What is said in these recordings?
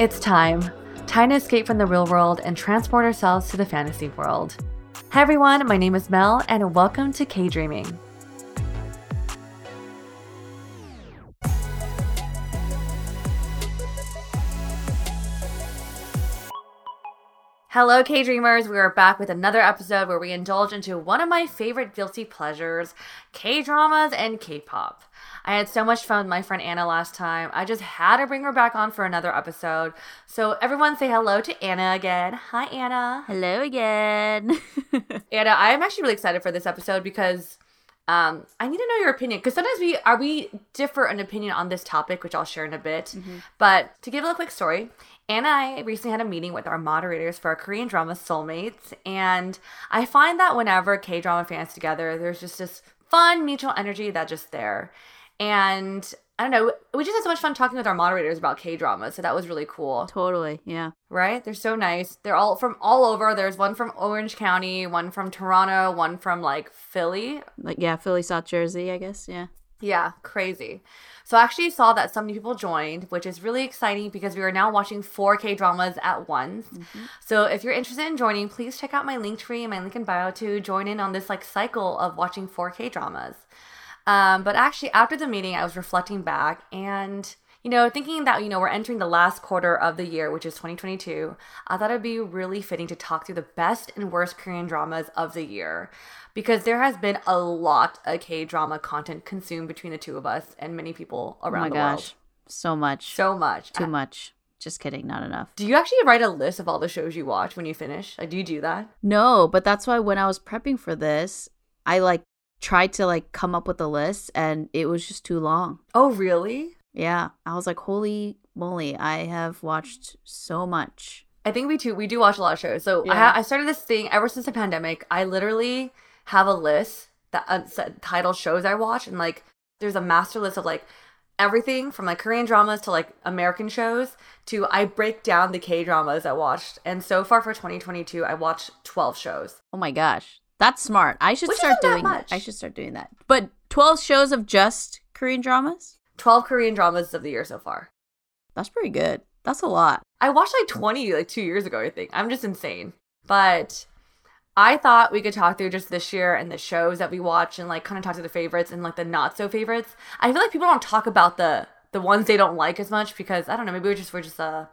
It's time. Time to escape from the real world and transport ourselves to the fantasy world. Hi everyone, my name is Mel and welcome to K Dreaming. Hello, K Dreamers. We are back with another episode where we indulge into one of my favorite guilty pleasures K dramas and K pop. I had so much fun with my friend Anna last time. I just had to bring her back on for another episode. So, everyone say hello to Anna again. Hi, Anna. Hello again. Anna, I am actually really excited for this episode because um, I need to know your opinion because sometimes we are we differ an opinion on this topic, which I'll share in a bit. Mm-hmm. But to give a quick story, Anna and I recently had a meeting with our moderators for our Korean drama Soulmates, and I find that whenever K drama fans together, there's just this fun mutual energy that's just there. And I don't know, we just had so much fun talking with our moderators about K dramas, so that was really cool. totally. Yeah. Right? They're so nice. They're all from all over. There's one from Orange County, one from Toronto, one from like Philly. Like yeah, Philly, South Jersey, I guess. Yeah. Yeah, crazy. So I actually saw that so many people joined, which is really exciting because we are now watching 4K dramas at once. Mm-hmm. So if you're interested in joining, please check out my link tree and my link in bio to join in on this like cycle of watching 4K dramas. Um, but actually, after the meeting, I was reflecting back and, you know, thinking that, you know, we're entering the last quarter of the year, which is 2022. I thought it'd be really fitting to talk through the best and worst Korean dramas of the year because there has been a lot of K drama content consumed between the two of us and many people around the world. Oh my the gosh. world. So much. So much. Too much. Just kidding. Not enough. Do you actually write a list of all the shows you watch when you finish? Like, do you do that? No, but that's why when I was prepping for this, I like tried to like come up with a list, and it was just too long. Oh, really? Yeah. I was like, holy moly! I have watched so much. I think we too. We do watch a lot of shows. So I, Yeah. ha- I started this thing ever since the pandemic. I literally have a list that uh, titled shows I watch, and like there's a master list of like everything from like Korean dramas to like American shows to I break down the K dramas I watched. And so far for 2022, I watched 12 shows. Oh my gosh. That's smart. I should Which start doing that. I should start doing that. But 12 shows of just Korean dramas? 12 Korean dramas of the year so far. That's pretty good. That's a lot. I watched like 20 like 2 years ago, I think. I'm just insane. But I thought we could talk through just this year and the shows that we watch and like kind of talk to the favorites and like the not so favorites. I feel like people don't talk about the the ones they don't like as much because I don't know, maybe we're just we're just uh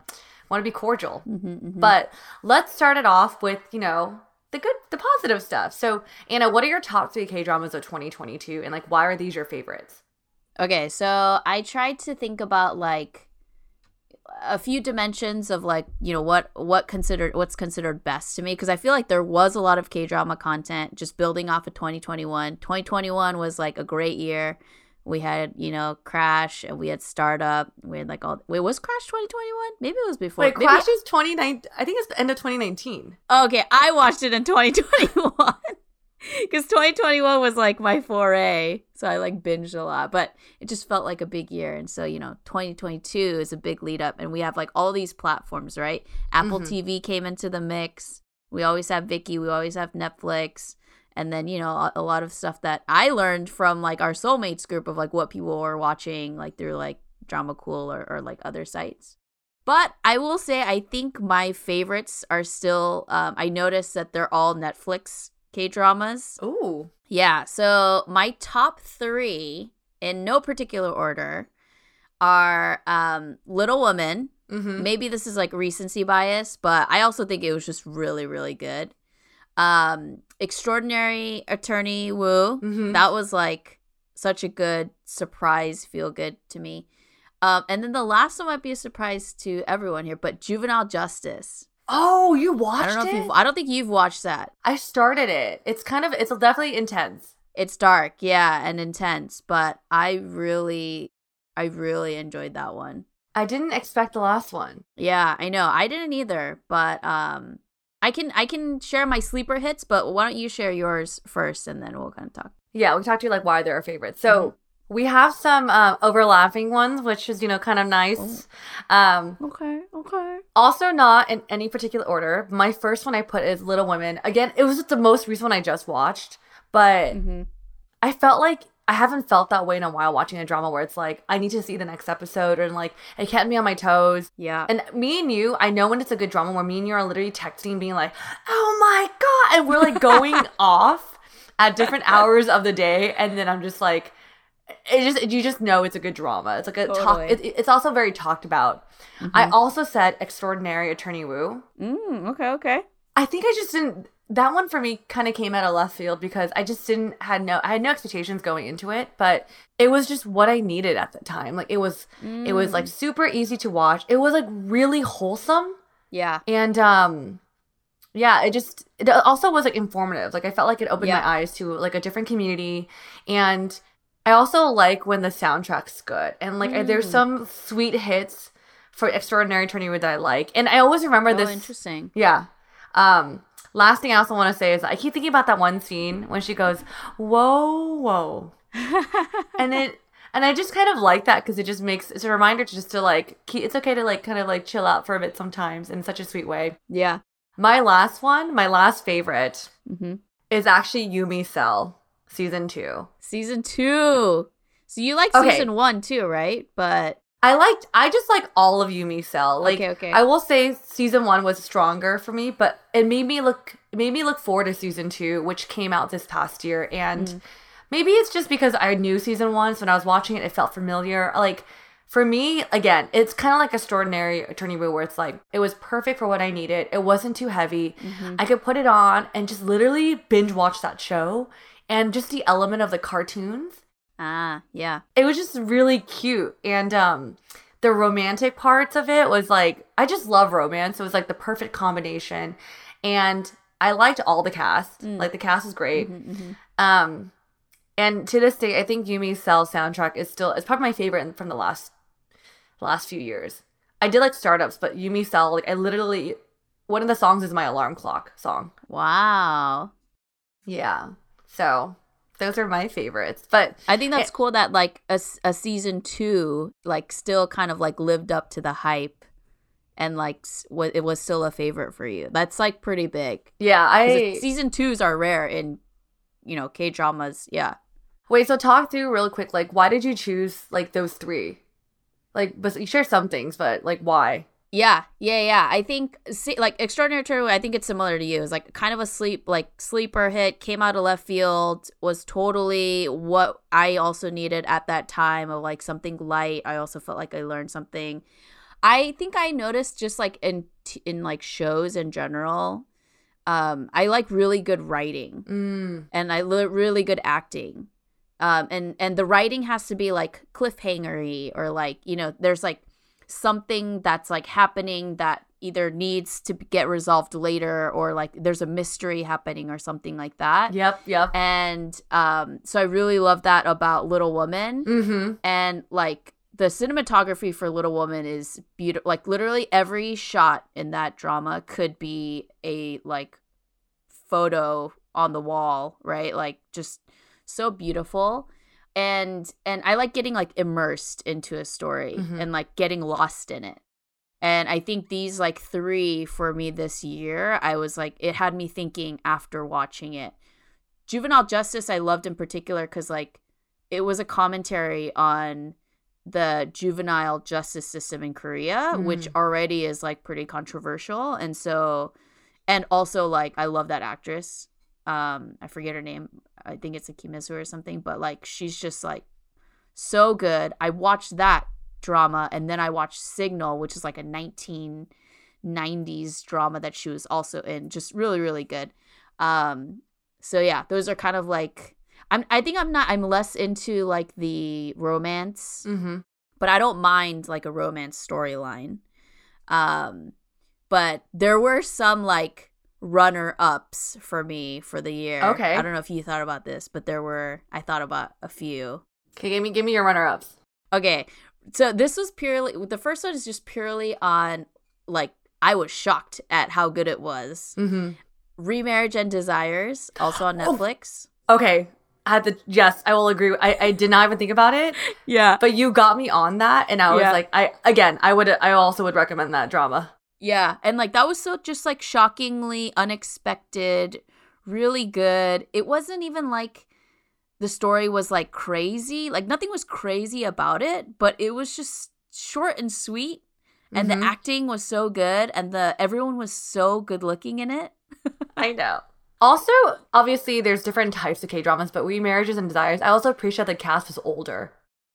want to be cordial. Mm-hmm, But let's start it off with, you know, the good the positive stuff. So, Anna, what are your top 3 K-dramas of 2022 and like why are these your favorites? Okay, so I tried to think about like a few dimensions of like you know what what considered what's considered best to me because I feel like there was a lot of K drama content just building off of 2021. 2021 was like a great year. We had you know Crash and we had Startup. We had like all wait was Crash 2021? Maybe it was before. Wait, Maybe- Crash is 2019. I think it's the end of 2019. Okay, I watched it in 2021. because 2021 was like my foray so i like binged a lot but it just felt like a big year and so you know 2022 is a big lead up and we have like all these platforms right apple Mhm. tv came into the mix we always have Viki, we always have netflix and then you know a, lot of stuff that i learned from like our soulmates group of like what people were watching like through like drama cool or, or like other sites but I will say, I think my favorites are still. Um, I noticed that they're all Netflix K dramas. Ooh. Yeah, so my top three, in no particular order, are um, Little Women. Mm-hmm. Maybe this is like recency bias, but I also think it was just really, really good. Um, Extraordinary Attorney Woo. Mhm. That was like such a good surprise, feel good to me. Um, and then the last one might be a surprise to everyone here, but Juvenile Justice. Oh, you watched I don't know it? if you've. I don't think you've watched that. I started it. It's kind of it's definitely intense. It's dark, yeah, and intense, but I really, I really enjoyed that one. I didn't expect the last one. Yeah, I know. I didn't either, but um, I can I can share my sleeper hits, but why don't you share yours first, and then we'll kind of talk. Yeah, we'll talk to you like why they're our favorites. So we have some uh, overlapping ones, which is you know kind of nice. Um, Okay, okay. also not in any particular order. My first one I put is Little Women. Again, it was the most recent one I just watched, but Mm-hmm. I felt like I haven't felt that way in a while watching a drama where it's like I need to see the next episode and like it kept me on my toes. Yeah. And me and you, I know when it's a good drama where me and you are literally texting, being like, "Oh my god," and we're like going off at different hours of the day, and then I'm just like, it just you just know it's a good drama. It's like a talk. It, it's also very talked about. I also said extraordinary attorney Woo. mm, okay, okay. I think I just didn't. That one for me kind of came out of left field because I just didn't had no I had no expectations going into it, but it was just what I needed at the time. Like it was it was like super easy to watch. It was like really wholesome Yeah. and um yeah, it just it also was like informative. Like I felt like it opened Yeah. my eyes to like a different community and I also like when the soundtrack's good and like there's Mm. some sweet hits for Extraordinary Attorney Woo that I like. And I always remember Oh, this interesting. yeah. Um, last thing I also want to say is I keep thinking about that one scene when she goes, "Whoa, whoa," and it, and I just kind of like that because it just makes it's a reminder to just to like keep, it's okay to like kind of like chill out for a bit sometimes in such a sweet way. Yeah. My last one, my last favorite, Mm-hmm. is actually Yumi Cell season two. Season two. So you like Okay. season one too, right? But I liked, I just like all of Yumi Cell. Like, Okay, okay. I will say season one was stronger for me, but it made me look, made me look forward to season two, which came out this past year. And Mm. maybe it's just because I knew season one, so when I was watching it, it felt familiar. Like, for me, again, it's kind of like Extraordinary Attorney Woo, where it's like, it was perfect for what I needed. It wasn't too heavy. Mm-hmm. I could put it on and just literally binge watch that show. And just the element of the cartoons ah, yeah. it was just really cute and um the romantic parts of it was like i just love romance so it was like the perfect combination and i liked all the cast like the cast is great. Um and to this day i think yumi's cell soundtrack is still it's probably my favorite from the last last few years. I did like startups but yumi cell like i literally one of the songs is my alarm clock song. Wow. yeah so those are my favorites but I think that's cool that like a, a season two like still kind of like lived up to the hype and like wa- it was still a favorite for you. That's like pretty big. yeah i it- season twos are rare in you know K dramas. Yeah. Wait, so talk through real quick, like why did you choose like those three? Like, but you share some things, but like why? Yeah, yeah, yeah. I think see, like Extraordinary Attorney, I think it's similar to you. It's like kind of a sleep like sleeper hit, came out of left field, was totally what I also needed at that time of like something light. I also felt like I learned something. I think I noticed just like in in like shows in general, um, I like really good writing Mm. and I li- really good acting. Um, and and the writing has to be like cliffhangery or like you know there's like something that's like happening that either needs to get resolved later or like there's a mystery happening or something like that. Yep, yep. And um, so I really love that about Little Woman Mm-hmm. and like the cinematography for Little Woman is beautiful. Like literally every shot in that drama could be a like photo on the wall, right? Like just so beautiful. And and I like getting like immersed into a story Mhm. and like getting lost in it. And I think these like three for me this year, I was like it had me thinking after watching it. Juvenile Justice I loved in particular cuz like it was a commentary on the juvenile justice system in Korea, which already is like pretty controversial. And so and also like I love that actress. Um I forget her name. I think it's a Kim Hye-soo or something, but like she's just like so good. I watched that drama and then I watched Signal, which is like a 1990s drama that she was also in. Just really really good. Um so yeah, those are kind of like I'm I think I'm not I'm less into like the romance Mm-hmm. but I don't mind like a romance storyline. Um, but there were some like runner ups for me for the year. Okay. I don't know if you thought about this, but there were I thought about a few. Okay, give me give me your runner ups. Okay. So this was purely the first one is just purely on like I was shocked at how good it was. Mm-hmm. Remarriage and Desires, also on Oh. Netflix. Okay, I had to. Yes, I will agree. I I did not even think about it, Yeah. but you got me on that, and I was Yeah. like, I again, I would, I also would recommend that drama. Yeah, and like that was so just like shockingly unexpected, really good. It wasn't even like the story was like crazy. Like nothing was crazy about it, but it was just short and sweet. And Mhm. the acting was so good and the everyone was so good looking in it. I know. Also, obviously, there's different types of K dramas, but We Marriages and desires. I also appreciate the cast was older.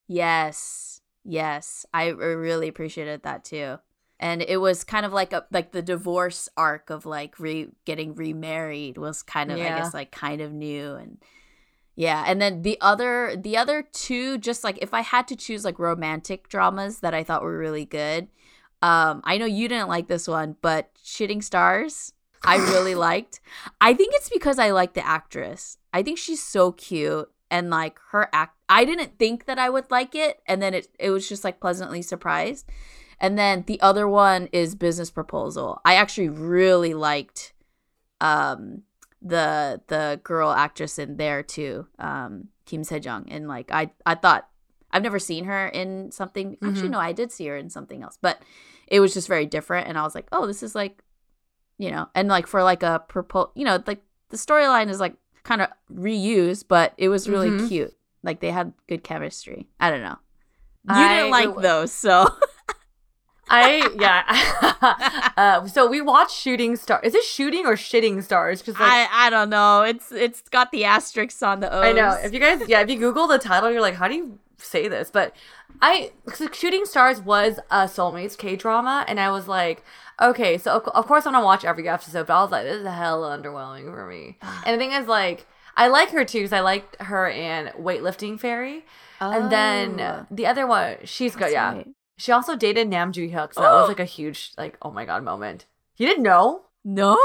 Yes. Yes. I really appreciated that too. And it was kind of like a like the divorce arc of like re getting remarried was kind of I guess like kind of new and yeah, and then the other the other two just like if I had to choose like romantic dramas that I thought were really good. Um I know you didn't like this one, but Shitting Stars I really liked. I think it's because I like the actress. I think she's so cute and like her act I didn't think that I would like it and then it it was just like pleasantly surprised. And then the other one is Business Proposal. I actually really liked um the the girl actress in there too, um Kim Se-jeong and like I I thought I've never seen her in something. Actually, Mhm. no, I did see her in something else, but it was just very different. And I was like, oh, this is like, you know, and like for like a propos, you know, like the storyline is like kind of reused, but it was really Mhm. cute. Like they had good chemistry. I don't know. You I- didn't like those, so I yeah. uh, so we watched Shooting Star. Is it Shooting or Shitting Stars? Because like, I I don't know. It's it's got the asterisks on the O's. I know. If you guys, yeah, if you Google the title, you're like, how do you say this? But I, Shooting Stars was a Soulmates K drama, and I was like, okay, so of, of course I'm gonna watch every episode, but I was like, this is hella underwhelming for me. and the thing is, like, I like her too because I liked her in Weightlifting Fairy, and then Oh, the other one, she's good, yeah. right. She also dated Nam Joo Hyuk, so that was like a huge, like, oh my god moment. You didn't know? No.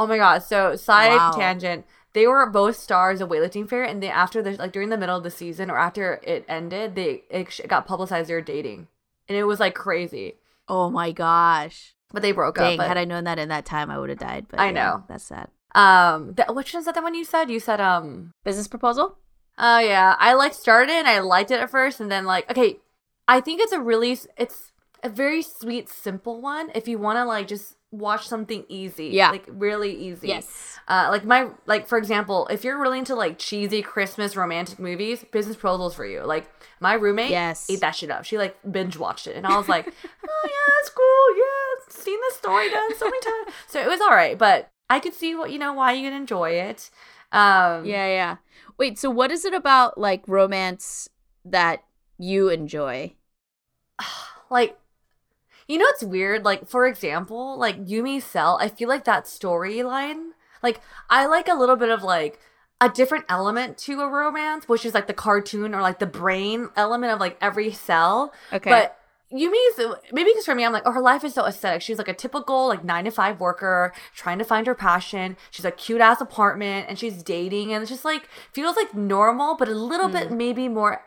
Oh my god! So side Wow. tangent. They were both stars of weightlifting fair, and they after the like during the middle of the season or after it ended, they it sh- got publicized they were dating, and it was like crazy. Oh my gosh. But they broke Dang, up. But, had I known that in that time, I would have died. But I yeah, know. that's sad. um, that, which was that the one you said? You said um. Business proposal. Oh yeah, I like started and I liked it at first, and then like okay, I think it's a really it's a very sweet, simple one. If you want to like just watch something easy, Yeah. like really easy. Yes. Uh, like my like for example, if you're really into like cheesy Christmas romantic movies, Business Proposals for you. Like my roommate Yes. ate that shit up. She like binge watched it, and I was like, oh yeah, it's cool. Yeah, seen this story done so many times. So it was all right, but I could see what you know why you could enjoy it. Um, Yeah, yeah. Wait, so what is it about like romance that you enjoy? like you know it's weird like for example like yumi cell i feel like that storyline like i like a little bit of like a different element to a romance which is like the cartoon or like the brain element of like every cell Okay. but Yumi's maybe because for me, I'm like, oh, her life is so aesthetic. She's like a typical like nine to five worker trying to find her passion. She's a cute ass apartment and she's dating and it's just like feels like normal, but a little bit hmm. maybe more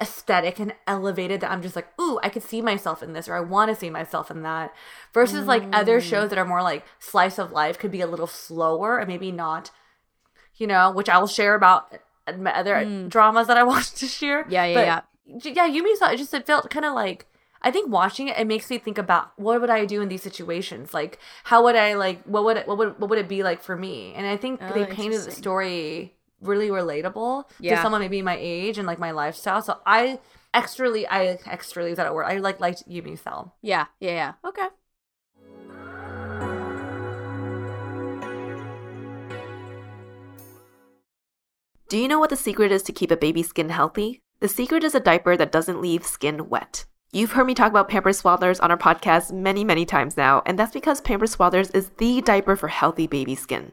aesthetic and elevated that I'm just like, ooh, I could see myself in this or I want to see myself in that. Versus like other shows that are more like slice of life could be a little slower and maybe not you know, which I will share about my other Mm. dramas that I watched this year. Yeah, yeah, But yeah. yeah, Yumi saw it just it felt kind of like I think watching it it makes me think about what would I do in these situations? Like how would I like what would it, what would what would it be like for me? And I think Oh, they painted the story really relatable Yeah. to someone maybe my age and like my lifestyle. So I extrally I extrally is that a word? I like liked Yumi style. Yeah, yeah, yeah. Okay. Do you know what the secret is to keep a baby's skin healthy? The secret is a diaper that doesn't leave skin wet. You've heard me talk about Pampers Swaddlers on our podcast many, many times now, and that's because Pampers Swaddlers is the diaper for healthy baby skin.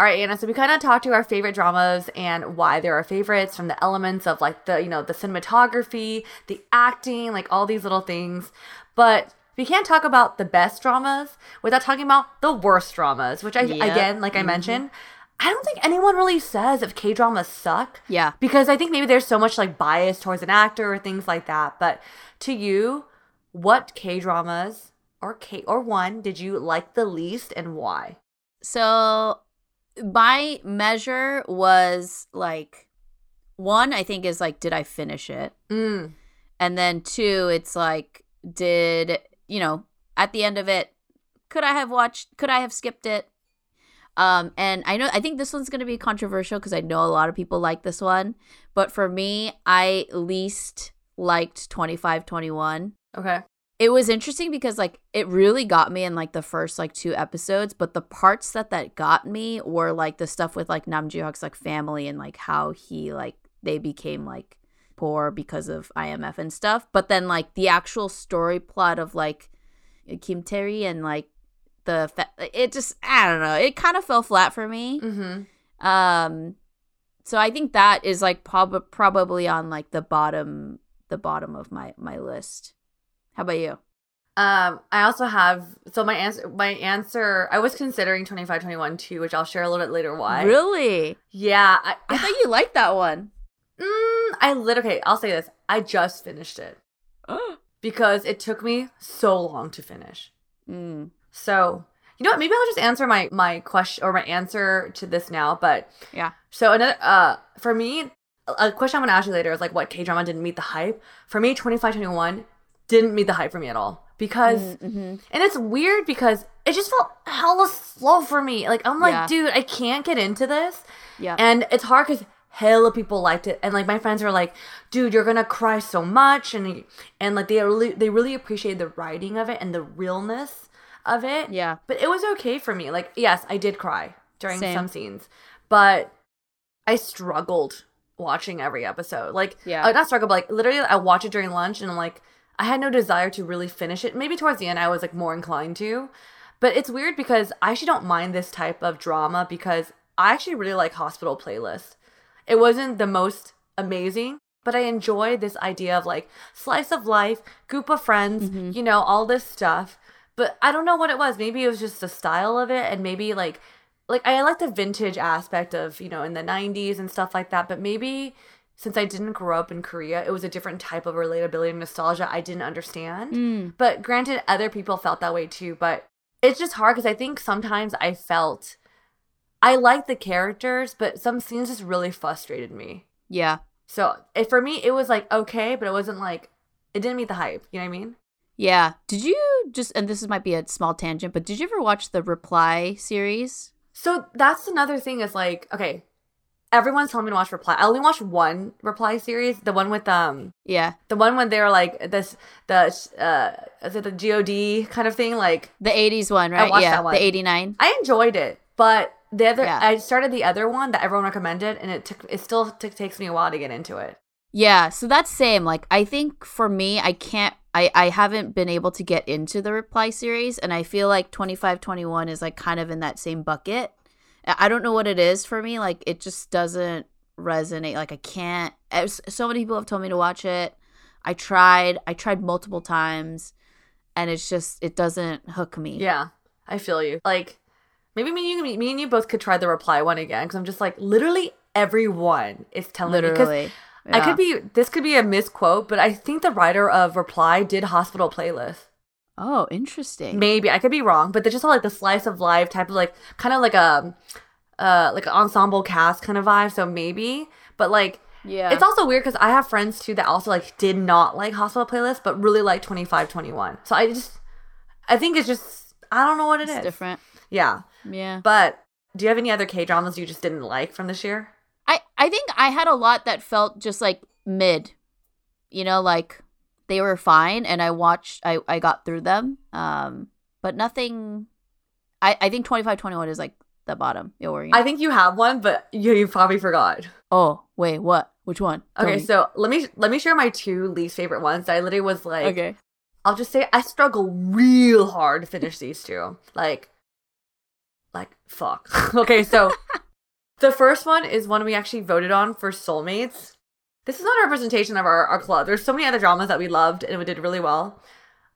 All right, Anna. So we kind of talked to our favorite dramas and why they're our favorites from the elements of like the, you know, the cinematography, the acting, like all these little things. But we can't talk about the best dramas without talking about the worst dramas, which I, Yep. again, like I mm-hmm. mentioned, I don't think anyone really says if K dramas suck. Yeah. Because I think maybe there's so much like bias towards an actor or things like that. But to you, what K dramas or K or one did you like the least and why? So my measure was like one, I think is like, did I finish it? Mm. And then two, it's like, did you know, at the end of it, could I have watched could I have skipped it? Um, and I know I think this one's gonna be controversial because I know a lot of people like this one. But for me, I least liked 2521 Okay. It was interesting because like it really got me in like the first like two episodes but the parts that that got me were like the stuff with like Nam Joo-hyuk's like family and like how he like they became like poor because of IMF and stuff but then like the actual story plot of like Kim Tae-ri and like the fa- it just I don't know it kind of fell flat for me Mm-hmm. um so I think that is like prob- probably on like the bottom the bottom of my my list how about you Um, I also have so my answer. My answer. I was considering twenty five twenty one too, which I'll share a little bit later. Why? Really? Yeah. I, I thought you liked that one. Mm, I lit. Okay, I'll say this. I just finished it because it took me so long to finish. mm. So you know what? Maybe I'll just answer my my question or my answer to this now. But Yeah. So another uh for me, a- question I'm gonna ask you later is like what K drama didn't meet the hype. For me, twenty five twenty one didn't meet the hype for me at all because Mm-hmm. and it's weird because it just felt hella slow for me. Like I'm like, Yeah. dude, I can't get into this. Yeah. And it's hard because hella people liked it, and like my friends were like, dude, you're gonna cry so much, and and like they really they really appreciated the writing of it and the realness of it. Yeah. But it was okay for me. Like, yes, I did cry during Same. some scenes, but I struggled watching every episode. Like, Yeah. uh, not struggle, but like literally, I watch it during lunch, and I'm like, I had no desire to really finish it. Maybe towards the end, I was like more inclined to. But it's weird because I actually don't mind this type of drama because I actually really like Hospital Playlist. It wasn't the most amazing, but I enjoy this idea of like slice of life, group of friends, mm-hmm. you know, all this stuff. But I don't know what it was. Maybe it was just the style of it, and maybe like, like I like the vintage aspect of you know in the '90s and stuff like that. But maybe since I didn't grow up in Korea, it was a different type of relatability and nostalgia I didn't understand. Mm. But granted, other people felt that way too. But it's just hard because I think sometimes I felt I liked the characters, but some scenes just really frustrated me. Yeah. So it, for me, it was like okay, but it wasn't like it didn't meet the hype. You know what I mean? Yeah. Did you just and this might be a small tangent, but did you ever watch the Reply series? So that's another thing is like, okay, everyone's telling me to watch Reply. I only watched one Reply series, the one with um Yeah. the one when they were like this the uh is it the God kind of thing? Like The 80s one, right? watched yeah. that one. The 89. I enjoyed it, but the other Yeah. I started the other one that everyone recommended, and it took it still t- takes me a while to get into it. Yeah, so that's same. Like I think for me, I can't I I haven't been able to get into the reply series and I feel like 2521 is like kind of in that same bucket. I I don't know what it is for me, like it just doesn't resonate. Like I can't eh, so many people have told me to watch it. I tried. I tried multiple times and it's just it doesn't hook me. Yeah, I feel you. Like maybe me and you, me and you both could try the reply one again because I'm just like literally everyone is telling me Literally. I Yeah. could be this could be a misquote, but I think the writer of Reply did Hospital Playlist. Oh, interesting. Maybe I could be wrong, but they're just all like the slice of life type of like kind of like a uh like an ensemble cast kind of vibe. So maybe, but like yeah. it's also weird because I have friends too that also like did not like Hospital Playlist, but really like twenty five twenty one. So I just I think it's just I don't know what it is. It's different. Yeah, Yeah. but do you have any other K dramas you just didn't like from this year? I I think I had a lot that felt just like mid. You know, like they were fine and I watched I I got through them. Um but nothing I I think 2521 is like the bottom. I think you have one, but you you probably forgot. oh, wait, what? Which one? Tell Okay, me. so let me let me share my two least favorite ones. I literally was like, Okay. I'll just say I struggle real hard to finish these two. Like, like fuck. okay, so the first one is one we actually voted on for Soulmates. This is not a representation of our, our club. There's so many other dramas that we loved and we did really well.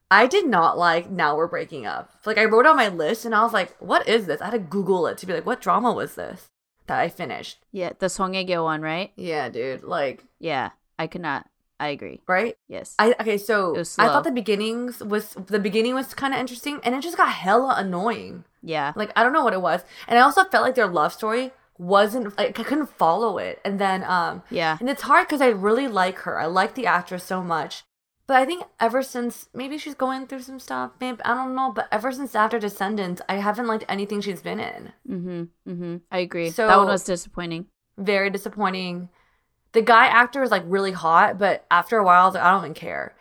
I did not like Now We're Breaking Up. Like I wrote on my list and I was like, what is this? I had to Google it to be like, what drama was this that I finished? Yeah, the Song Songyegyo one, right? Yeah, dude. Like, Yeah, I cannot. I agree. right? Yes. I okay, so I thought the beginnings was the beginning was kind of interesting, and it just got hella annoying. yeah. Like I don't know what it was, and I also felt like their love story wasn't like I couldn't follow it, and then um Yeah. and it's hard because I really like her. I like the actress so much, but I think ever since maybe she's going through some stuff, maybe I don't know, but ever since after Descendants, I haven't liked anything she's been in. Mhm. Mhm. I agree. So- that one was disappointing. Very disappointing. The guy actor is like really hot, but after a while, I was like, I don't even care.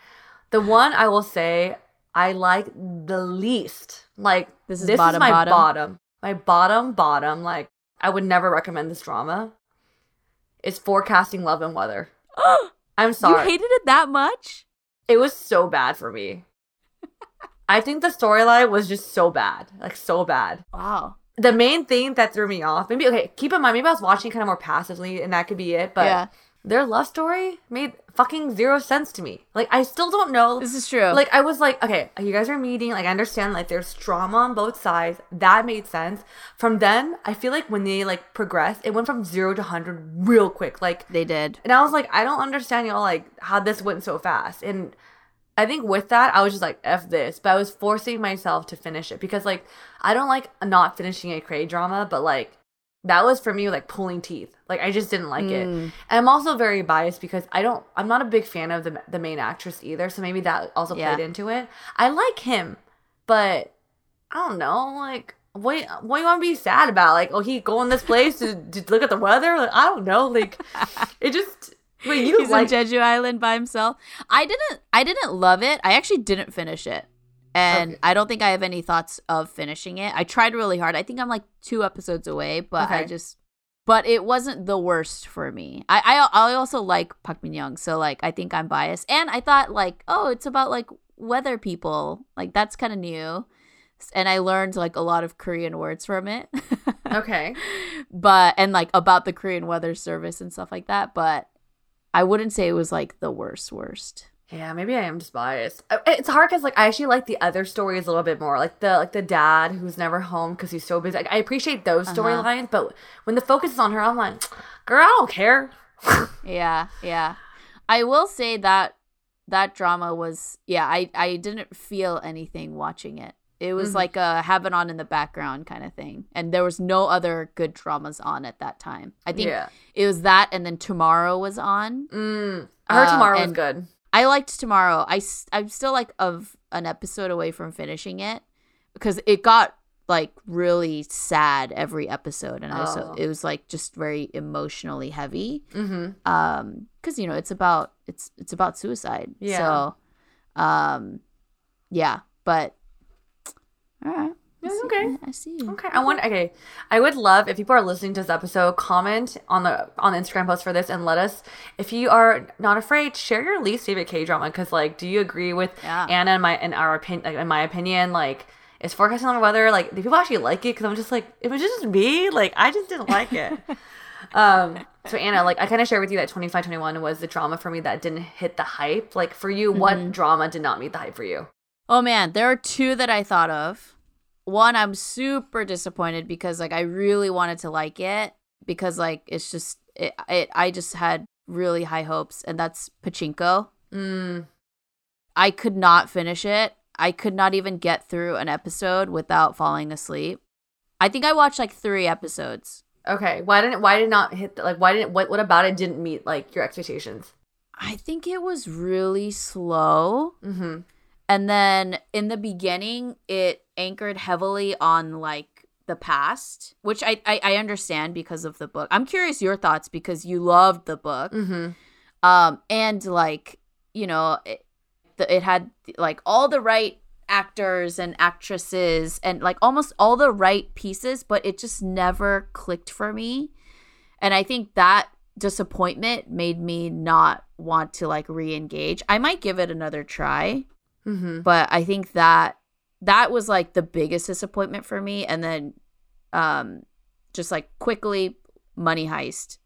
The one I will say I like the least, like This is this bottom, is my bottom? bottom, my bottom bottom. Like I would never recommend this drama. Is forecasting love and weather. I'm sorry, You hated it that much? it was so bad for me. I think the storyline was just so bad, like so bad Wow. the main thing that threw me off maybe okay keep in mind maybe i was watching kind of more passively and that could be it but Yeah. Their love story made fucking zero sense to me. Like i still don't know. This is true. like i was like okay you guys are meeting. Like i understand like there's drama on both sides. That made sense. From then i feel like when they like progressed it went from zero to 100 real quick. Like they did. and i was like i don't understand y'all like how this went so fast. And I think with that, I was just like, F this. But I was forcing myself to finish it because, like, I don't like not finishing a K drama, but, like, that was for me, like, pulling teeth. Like, I just didn't like it. Mm. And I'm also very biased because I don't, I'm not a big fan of the, the main actress either. So maybe that also Yeah. played into it. I like him, but I don't know, like, what, what you want to be sad about? Like, oh, he going this place to, to look at the weather? Like, I don't know. Like, it just, wait, you He's like, on Jeju Island by himself. I didn't I didn't love it. I actually didn't finish it. And Okay. I don't think I have any thoughts of finishing it. I tried really hard. I think I'm like two episodes away, but I just but it wasn't the worst for me. I I, I also like Park Min Young, so like I think I'm biased. And I thought like, oh, it's about like weather people. Like that's kind of new. And I learned like a lot of Korean words from it. okay. but and like about the Korean weather service and stuff like that, but I wouldn't say it was like the worst worst. Yeah, maybe I am just biased. It's hard because like I actually like the other stories a little bit more, like the like the dad who's never home because he's so busy. Like, I appreciate those Uh-huh. storylines, but when the focus is on her, I'm like, girl, I don't care. Yeah, yeah. I will say that that drama was yeah, I I didn't feel anything watching it. It was Mhm. like a have it on in the background kind of thing. And there was no other good dramas on at that time. I think yeah. it was that and then Tomorrow was on. Mm. I heard Uh, tomorrow was good. I liked Tomorrow. I I'm still like of an episode away from finishing it because it got like really sad every episode and I was so Oh. it was like just very emotionally heavy. Mm-hmm. um because you know it's about it's it's about suicide Yeah. so um yeah but all right I Yeah, see- okay. I, see you. Okay, I want. Okay, I would love if people are listening to this episode, comment on the on the Instagram post for this and let us if you are not afraid, share your least favorite K drama. Because like, do you agree with Yeah. Anna and my in our opinion? Like, in my opinion, like. Is forecasting on the weather like? Do people actually like it? Because I'm just like, it was just me. Like, I just didn't like it. um. So Anna, like, I kind of shared with you that 25, 21 was the drama for me that didn't hit the hype. Like, for you, Mm-hmm. what drama did not meet the hype for you? oh man there are two that i thought of one i'm super disappointed because like i really wanted to like it because like it's just it, it i just had really high hopes and that's pachinko Mm. i could not finish it i could not even get through an episode without falling asleep i think i watched like three episodes Okay. Why didn't? Why did not hit? The, like, why didn't? What? What about it didn't meet like your expectations? I think it was really slow. Mm-hmm. And then in the beginning, it anchored heavily on like the past, which I, I, I understand because of the book. I'm curious your thoughts because you loved the book. Mm-hmm. Um, and like, you know, it, the, it had like all the right actors and actresses and like almost all the right pieces, but it just never clicked for me. And I think that disappointment made me not want to like re-engage. I might give it another try, Mm-hmm. but I think that that was like the biggest disappointment for me and then um just like quickly money heist.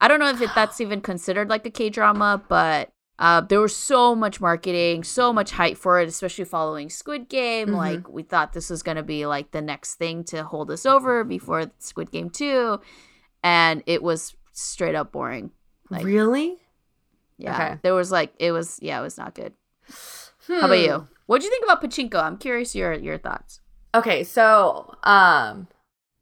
I don't know if it, that's even considered like a K-drama, but uh, there was so much marketing, so much hype for it, especially following Squid Game. Mhm. Like we thought this was gonna be like the next thing to hold us over before Squid Game two, and it was straight up boring. Like really? yeah, Okay. there was like it was yeah, it was not good. How about you? What do you think about Pachinko? I'm curious your your thoughts. Okay, so um,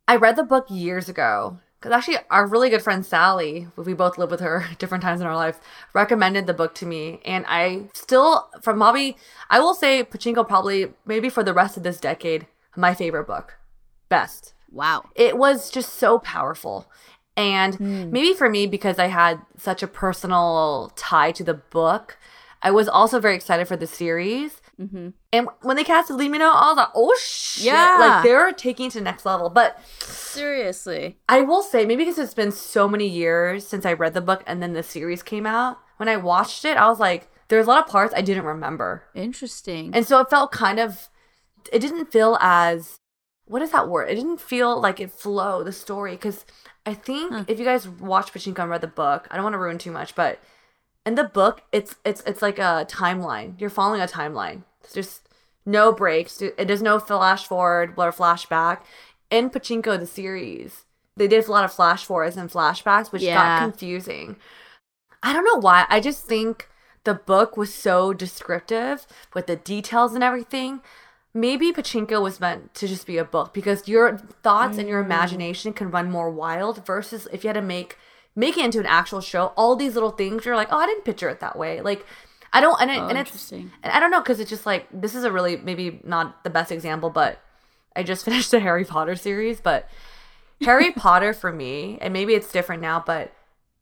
I read the book years ago because actually our really good friend Sally, we both lived with her different times in our life, recommended the book to me, and I still from Bobby, I will say Pachinko probably maybe for the rest of this decade my favorite book, best. Wow. it was just so powerful. And Hmm. maybe for me, because I had such a personal tie to the book, I was also very excited for the series. Mm-hmm. And when they casted Lee Minho, I was like, oh shit. Yeah. Like they're taking it to the next level. But Seriously. I will say, maybe because it's been so many years since I read the book and then the series came out, when I watched it, I was like, there's a lot of parts I didn't remember. Interesting. And so it felt kind of, it didn't feel as, what is that word? It didn't feel like it flowed, the story. Because I think Huh. if you guys watch Pachinko and read the book, I don't want to ruin too much, but in the book, it's it's it's like a timeline. You're following a timeline. It's just no breaks. It does no flash forward or flashback. In Pachinko, the series, they did a lot of flash forwards and flashbacks, which Yeah. got confusing. I don't know why. I just think the book was so descriptive with the details and everything. Maybe Pachinko was meant to just be a book because your thoughts and your Mm. imagination can run more wild versus if you had to make make it into an actual show. All these little things you're like, oh, I didn't picture it that way. Like, I don't, and, it, Oh, and it's, interesting. and I don't know because it's just like this is a really maybe not the best example, but I just finished the Harry Potter series, but Harry Potter for me, and maybe it's different now, but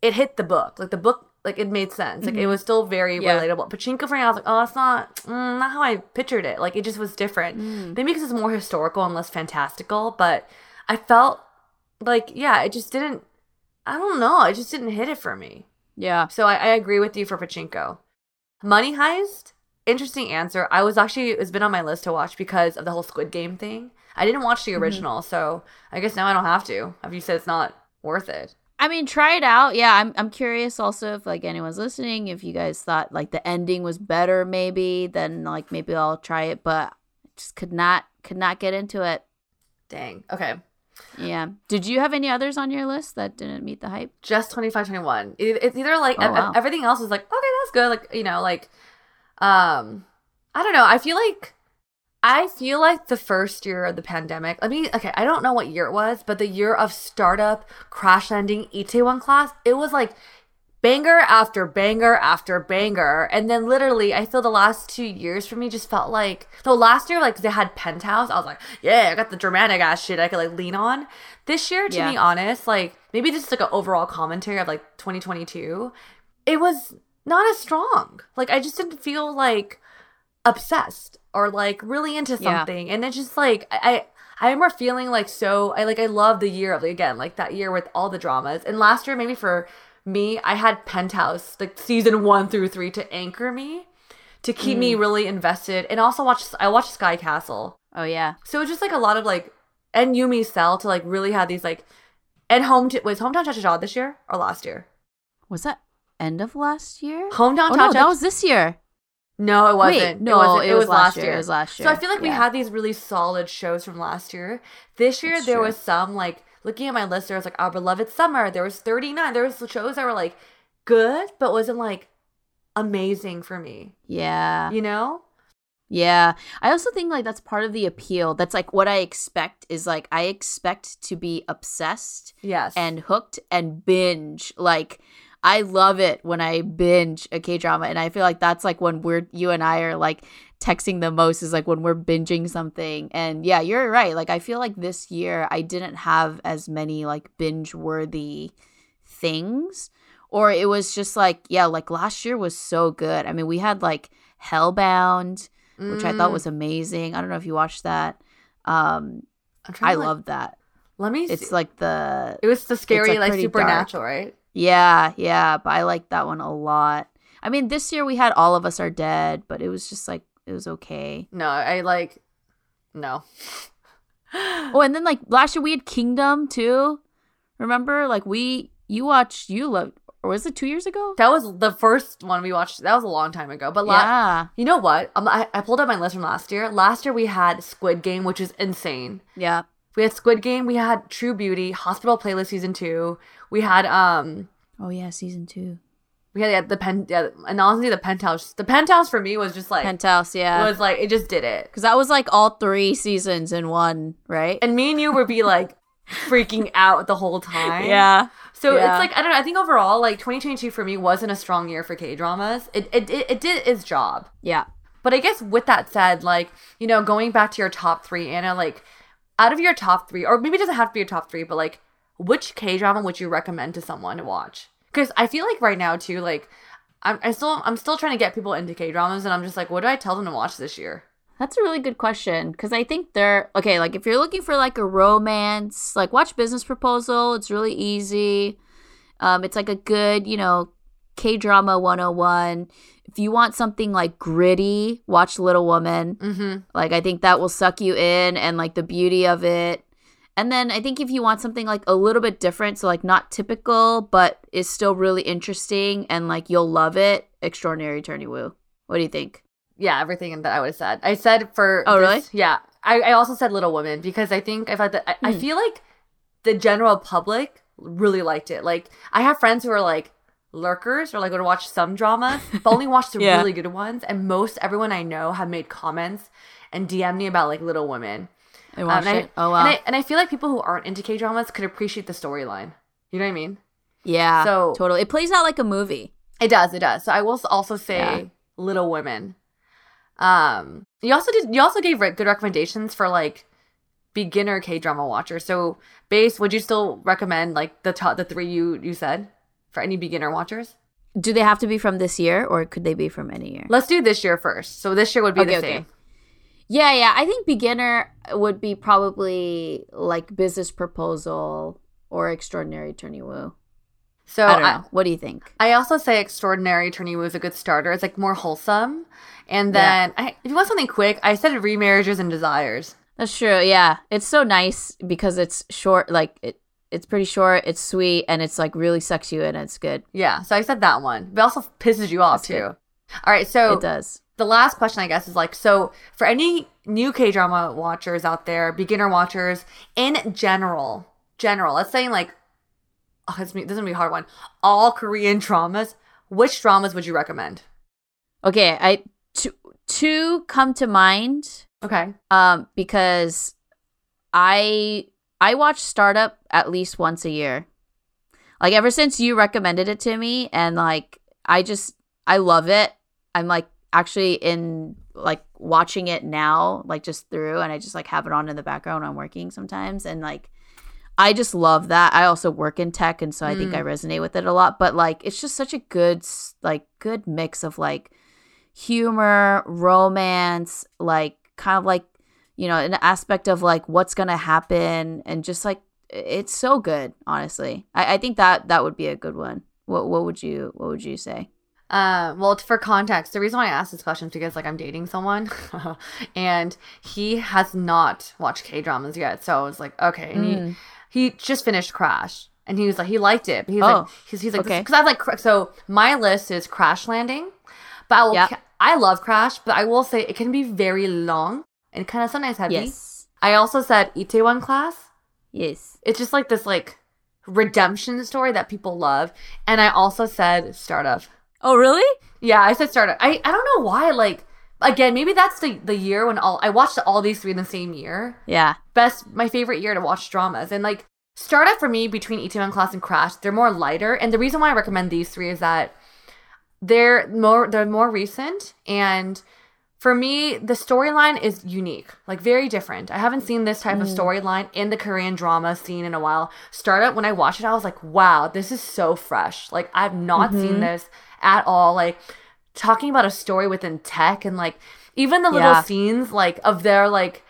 it hit the book. Like the book, like it made sense. Like it was still very Mm-hmm. Yeah. relatable. Pachinko for me, I was like, oh, that's not mm, not how I pictured it. Like it just was different. Mm. Maybe because it's more historical and less fantastical, but I felt like yeah, it just didn't. I don't know. It just didn't hit it for me. yeah. So I, I agree with you for Pachinko. Money Heist, interesting answer. I was actually it's been on my list to watch because of the whole Squid Game thing. I didn't watch the mm-hmm. original, so I guess now I don't have to. Have you said it's not worth it? I mean, try it out. Yeah, I'm I'm curious also if like anyone's listening, if you guys thought like the ending was better maybe, then like maybe I'll try it, but just could not could not get into it. Dang. Okay. Yeah. Did you have any others on your list that didn't meet the hype? Just 25 21. It's either like Oh, wow. everything else is like, okay, that's good. Like, you know, like um I don't know. I feel like I feel like the first year of the pandemic, I mean, okay, I don't know what year it was, but the year of startup, crash landing, Itaewon class, it was like banger after banger after banger. And then literally, I feel the last two years for me just felt like, no, last year, like they had Penthouse. I was like, yeah, I got the dramatic ass shit I could like lean on. This year, to Yeah. be honest, like maybe just like an overall commentary of like 2022, it was not as strong. Like I just didn't feel like obsessed or like really into Yeah. something. And it's just like, I, I remember feeling like so I like I love the year of like, again like that year with all the dramas and last year maybe for me I had Penthouse like season one through three to anchor me to keep Mm. me really invested and also watch I watched Sky Castle Oh yeah. so it's just like a lot of like and Yumi Cell to like really have these like and home to was hometown cha cha cha this year or last year Was that end of last year? hometown oh cha no, that was this year. No, it wasn't. Wait, no, wasn't. it was last year. It was last year. So I feel like we had these really solid shows from last year. This year That's there true. was some like looking at my list. There was like Our Beloved Summer. There was Thirty Nine. There was shows that were like good, but wasn't like amazing for me. Yeah. You know? Yeah. I also think like that's part of the appeal. That's like what I expect is like I expect to be obsessed Yes. and hooked and binge. Like I love it when I binge a K drama, and I feel like that's like when we're you and I are like texting the most is like when we're binging something. And yeah, you're right. Like I feel like this year I didn't have as many like binge worthy things, or it was just like yeah, like last year was so good. I mean, we had like Hellbound, which I thought Mm. was amazing. I don't know if you watched that. Um, I to, like- love that. Let me. It's see. like the it was the scary like, like, pretty dark. supernatural, right? Yeah, yeah, but I like that one a lot. I mean, this year we had All of Us Are Dead, but it was just like it was okay. No, I like. No. Oh, and then like last year we had Kingdom too. Remember, like we you watched you loved or was it two years ago? That was the first one we watched. That was a long time ago. But yeah, You know what? Um, I, I pulled up my list from last year. Last year we had Squid Game, which is insane. yeah, We had Squid Game. We had True Beauty, Hospital Playlist season two. We had um, oh yeah, season two. we had yeah, the pen, yeah, and honestly the penthouse. The penthouse for me was just like Penthouse, yeah, was like it just did it. because that was like all three seasons in one, right? And me and you would be like freaking out the whole time. yeah, So Yeah. it's like I don't know. I think overall, like 2022 for me wasn't a strong year for K dramas. It, it it it did its job. yeah. But I guess with that said, like, you know, going back to your top three, Anna, like, out of your top three, or maybe it doesn't have to be your top three, but like, which K drama would you recommend to someone to watch? Because I feel like right now too, like, I'm I still I'm still trying to get people into K dramas, and I'm just like, what do I tell them to watch this year? That's a really good question because I think they're okay. Like, if you're looking for like a romance, like watch Business Proposal. It's really easy. Um, it's like a good, you know, K drama 101. If you want something like gritty, watch Little Woman. Mm-hmm. Like, I think that will suck you in and like the beauty of it. And then I think if you want something like a little bit different, so like not typical, but is still really interesting and like you'll love it, Extraordinary Attorney Woo. What do you think? Yeah, everything that I would have said. I said for Oh, this- really? Yeah, I, I also said Little Women because I think I thought that I, I Hmm. feel like the general public really liked it. Like I have friends who are like lurkers or like go to watch some dramas, but only watch the Yeah. really good ones. And most everyone I know have made comments and DM me about like Little Women. I Um, watched and, I, oh wow. and I and I feel like people who aren't into K dramas could appreciate the storyline. You know what I mean? Yeah, So- totally. It plays out like a movie. It does, it does. So I will also say Yeah. Little Women. Um, you also did. You also gave re- good recommendations for like beginner K drama watchers. So, base, would you still recommend like the top, the three you you said for any beginner watchers? Do they have to be from this year or could they be from any year? Let's do this year first. So this year would be Okay, the okay. same. Yeah, yeah. I think beginner would be probably like business proposal or extraordinary attorney woo. So I don't I, what do you think? I also say Extraordinary Attorney Woo is a good starter. It's like more wholesome. And Yeah. then I, if you want something quick, I said Remarriages and Desires. That's true. Yeah. It's so nice because it's short like it it's pretty short, it's sweet and it's like really sucks you in. It's good. Yeah, so I said that one. But it also pisses you off That's too. good. All right, so It does. the last question I guess is like so for any new K drama watchers out there, beginner watchers in general, general, let's say like oh, this, this is gonna be a hard one. All Korean dramas. Which dramas would you recommend? Okay, I two two come to mind. Okay. um, because I I watch Startup at least once a year. Like ever since you recommended it to me, and like I just I love it. I'm like actually in like watching it now, like just through, and I just like have it on in the background when I'm working sometimes, and like I just love that. I also work in tech, and so I think I mm. resonate with it a lot. But like, it's just such a good, like, good mix of like humor, romance, like kind of like you know an aspect of like what's gonna happen, and just like it's so good. Honestly, I, I think that that would be a good one. What what would you what would you say? Uh, well, for context, the reason why I asked this question is because like I'm dating someone, and he has not watched K dramas yet. So I was like, okay, and Mm. he he just finished Crash, and he was like, he liked it, but he's Oh, like, he's, he's like, okay. because I have like, so my list is Crash Landing, but I will, ca- I love Crash, but I will say it can be very long and kind of sometimes heavy. Yes, I also said Itaewon Class. yes. It's just like this like redemption story that people love, and I also said Startup. Oh really? Yeah, I said startup. I, I don't know why. Like again, maybe that's the the year when all I watched all these three in the same year. Yeah. Best my favorite year to watch dramas and like startup for me between Itaewon Class and Crash. They're more lighter, and the reason why I recommend these three is that they're more they're more recent and. For me, the storyline is unique, like very different. I haven't seen this type of storyline in the Korean drama scene in a while. Startup, when I watched it, I was like, wow, this is so fresh. Like, I've not seen this at all. Like, talking about a story within tech and like even the little Yeah. scenes like of their like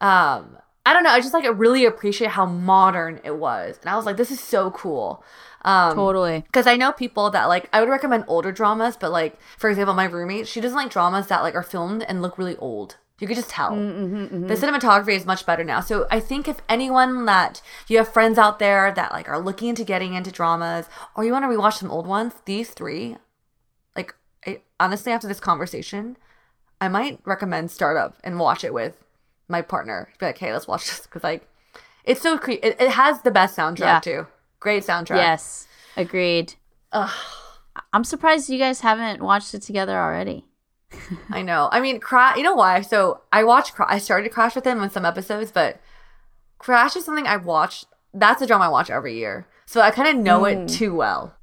um I don't know, I just like really appreciate how modern it was. And I was like, this is so cool. Um Totally. because I know people that like I would recommend older dramas, but like for example, my roommate, she doesn't like dramas that like are filmed and look really old. You could just tell. Mm-hmm, mm-hmm, mm-hmm. The cinematography is much better now. So I think if anyone that you have friends out there that like are looking into getting into dramas or you want to rewatch some old ones, these three, like I, honestly after this conversation, I might recommend Startup and watch it with my partner. Be like, hey, let's watch this because like it's so cre- it, it has the best soundtrack Yeah. too. Great soundtrack. Yes. Agreed. Ugh. I'm surprised you guys haven't watched it together already. I know. I mean, Crash. You know why? So I watched. Cra- I started Crash with him on some episodes, but Crash is something I watch. That's a drama I watch every year, so I kind of know it mm. too well.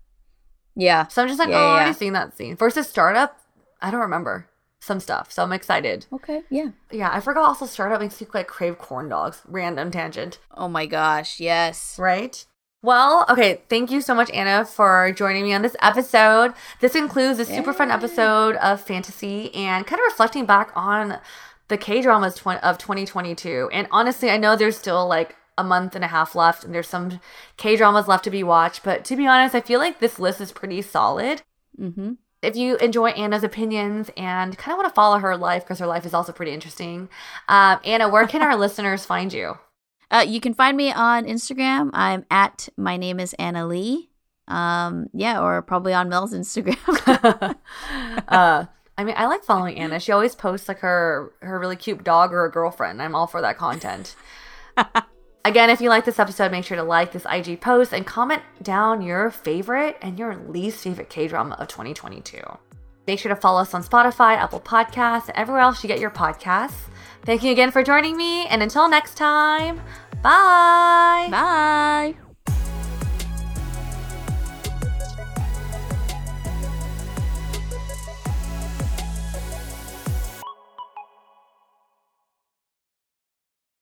Yeah. So I'm just like, Yeah, oh, I've already seen that scene. Versus Startup, I don't remember some stuff, so I'm excited. Okay. Yeah. Yeah, I forgot. Also, Startup makes me like crave corn dogs. Random tangent, Oh my gosh. Yes. right? Well, okay. Thank you so much, Anna, for joining me on this episode. This includes a super fun episode of fantasy and kind of reflecting back on the K dramas tw- of 2022. And honestly, I know there's still like a month and a half left, and there's some K dramas left to be watched. But to be honest, I feel like this list is pretty solid. Mm-hmm. If you enjoy Anna's opinions and kind of want to follow her life because her life is also pretty interesting, um, Anna, where can our listeners find you? Uh, you can find me on Instagram. I'm at my name is Anna Lee. Um, yeah, or probably on Mel's Instagram. uh, I mean, I like following Anna. She always posts like her her really cute dog or a girlfriend. I'm all for that content. Again, if you like this episode, make sure to like this IG post and comment down your favorite and your least favorite K drama of 2022. Make sure to follow us on Spotify, Apple Podcasts, everywhere else you get your podcasts. Thank you again for joining me, and until next time, bye. Bye.